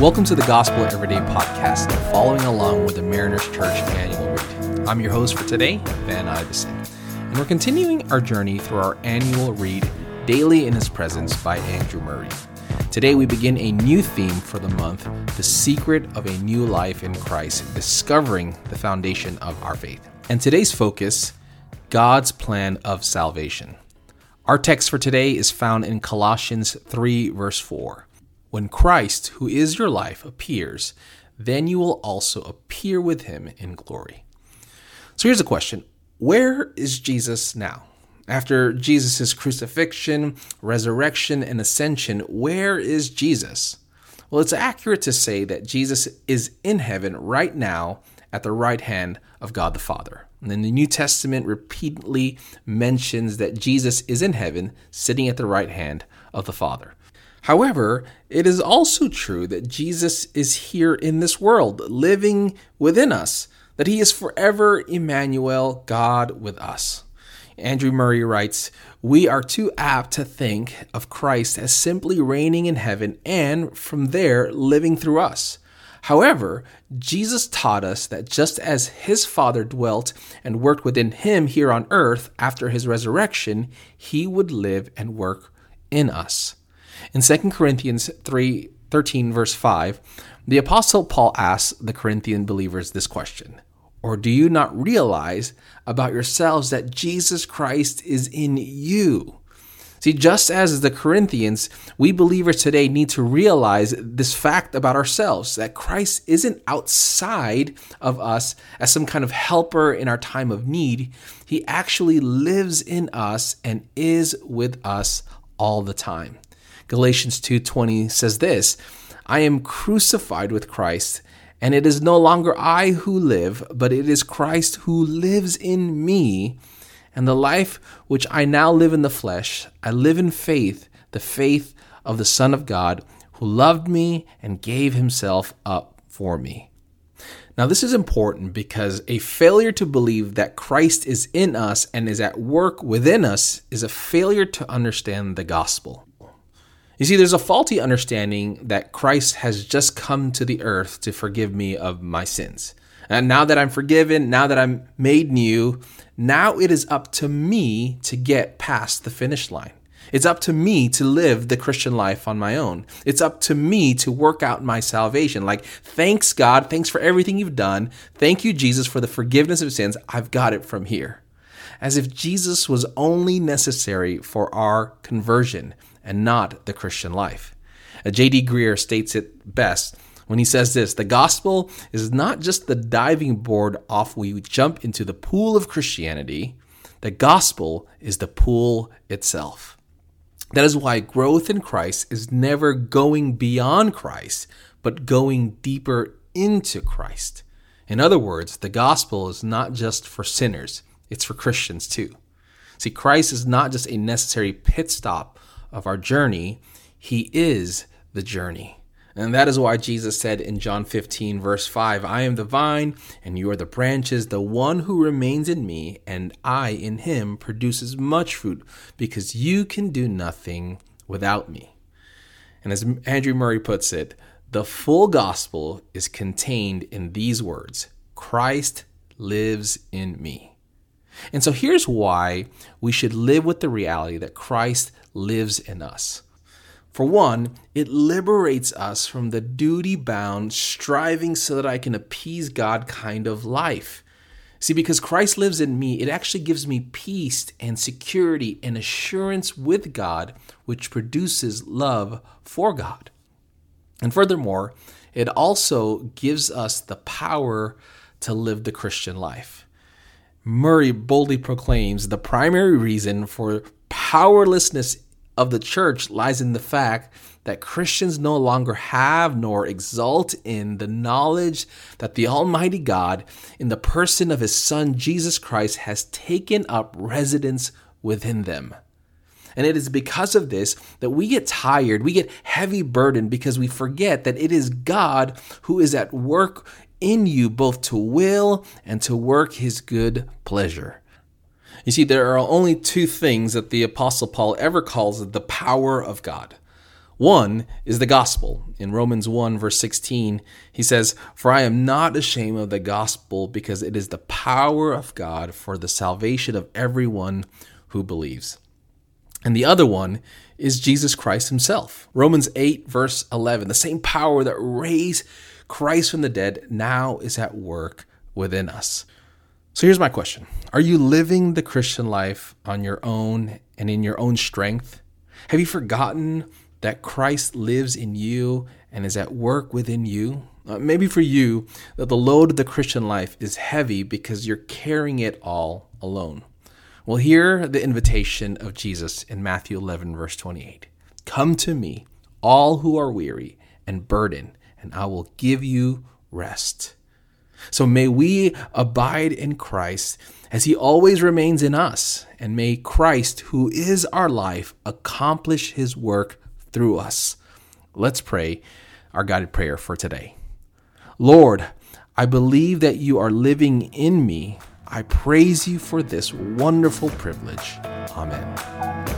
Welcome to the Gospel Everyday podcast, following along with the Mariners Church annual read. I'm your host for today, Van Iverson, and we're continuing our journey through our annual read, Daily in His Presence by Andrew Murray. Today we begin a new theme for the month The Secret of a New Life in Christ, discovering the foundation of our faith. And today's focus God's plan of salvation. Our text for today is found in Colossians 3, verse 4. When Christ, who is your life, appears, then you will also appear with him in glory. So here's a question Where is Jesus now? After Jesus' crucifixion, resurrection, and ascension, where is Jesus? Well, it's accurate to say that Jesus is in heaven right now at the right hand of God the Father. And then the New Testament repeatedly mentions that Jesus is in heaven, sitting at the right hand of the Father. However, it is also true that Jesus is here in this world, living within us, that he is forever Emmanuel, God with us. Andrew Murray writes, We are too apt to think of Christ as simply reigning in heaven and from there living through us. However, Jesus taught us that just as his Father dwelt and worked within him here on earth after his resurrection, he would live and work in us. In 2 Corinthians 3 13, verse 5, the Apostle Paul asks the Corinthian believers this question Or do you not realize about yourselves that Jesus Christ is in you? See, just as the Corinthians, we believers today need to realize this fact about ourselves that Christ isn't outside of us as some kind of helper in our time of need. He actually lives in us and is with us all the time. Galatians 2:20 says this, I am crucified with Christ, and it is no longer I who live, but it is Christ who lives in me. And the life which I now live in the flesh, I live in faith, the faith of the Son of God, who loved me and gave himself up for me. Now, this is important because a failure to believe that Christ is in us and is at work within us is a failure to understand the gospel. You see, there's a faulty understanding that Christ has just come to the earth to forgive me of my sins. And now that I'm forgiven, now that I'm made new, now it is up to me to get past the finish line. It's up to me to live the Christian life on my own. It's up to me to work out my salvation. Like, thanks God, thanks for everything you've done. Thank you, Jesus, for the forgiveness of sins. I've got it from here. As if Jesus was only necessary for our conversion and not the Christian life. Uh, J.D. Greear states it best when he says this the gospel is not just the diving board off we jump into the pool of Christianity, the gospel is the pool itself. That is why growth in Christ is never going beyond Christ, but going deeper into Christ. In other words, the gospel is not just for sinners, it's for Christians too. See, Christ is not just a necessary pit stop of our journey, He is the journey. And that is why Jesus said in John 15, verse 5, I am the vine, and you are the branches. The one who remains in me, and I in him, produces much fruit, because you can do nothing without me. And as Andrew Murray puts it, the full gospel is contained in these words Christ lives in me. And so here's why we should live with the reality that Christ lives in us. For one, it liberates us from the duty bound, striving so that I can appease God kind of life. See, because Christ lives in me, it actually gives me peace and security and assurance with God, which produces love for God. And furthermore, it also gives us the power to live the Christian life. Murray boldly proclaims the primary reason for powerlessness of the church lies in the fact that Christians no longer have nor exult in the knowledge that the Almighty God, in the person of His Son Jesus Christ, has taken up residence within them. And it is because of this that we get tired, we get heavy burdened because we forget that it is God who is at work in you both to will and to work His good pleasure. You see, there are only two things that the Apostle Paul ever calls the power of God. One is the gospel. In Romans 1, verse 16, he says, For I am not ashamed of the gospel because it is the power of God for the salvation of everyone who believes. And the other one is Jesus Christ himself. Romans 8, verse 11, the same power that raised Christ from the dead now is at work within us. So here's my question Are you living the Christian life on your own and in your own strength? Have you forgotten that Christ lives in you and is at work within you? Uh, maybe for you, that the load of the Christian life is heavy because you're carrying it all alone. Well, hear the invitation of Jesus in Matthew 11, verse 28. Come to me, all who are weary and burdened, and I will give you rest. So may we abide in Christ as he always remains in us, and may Christ, who is our life, accomplish his work through us. Let's pray our guided prayer for today. Lord, I believe that you are living in me I praise you for this wonderful privilege. Amen.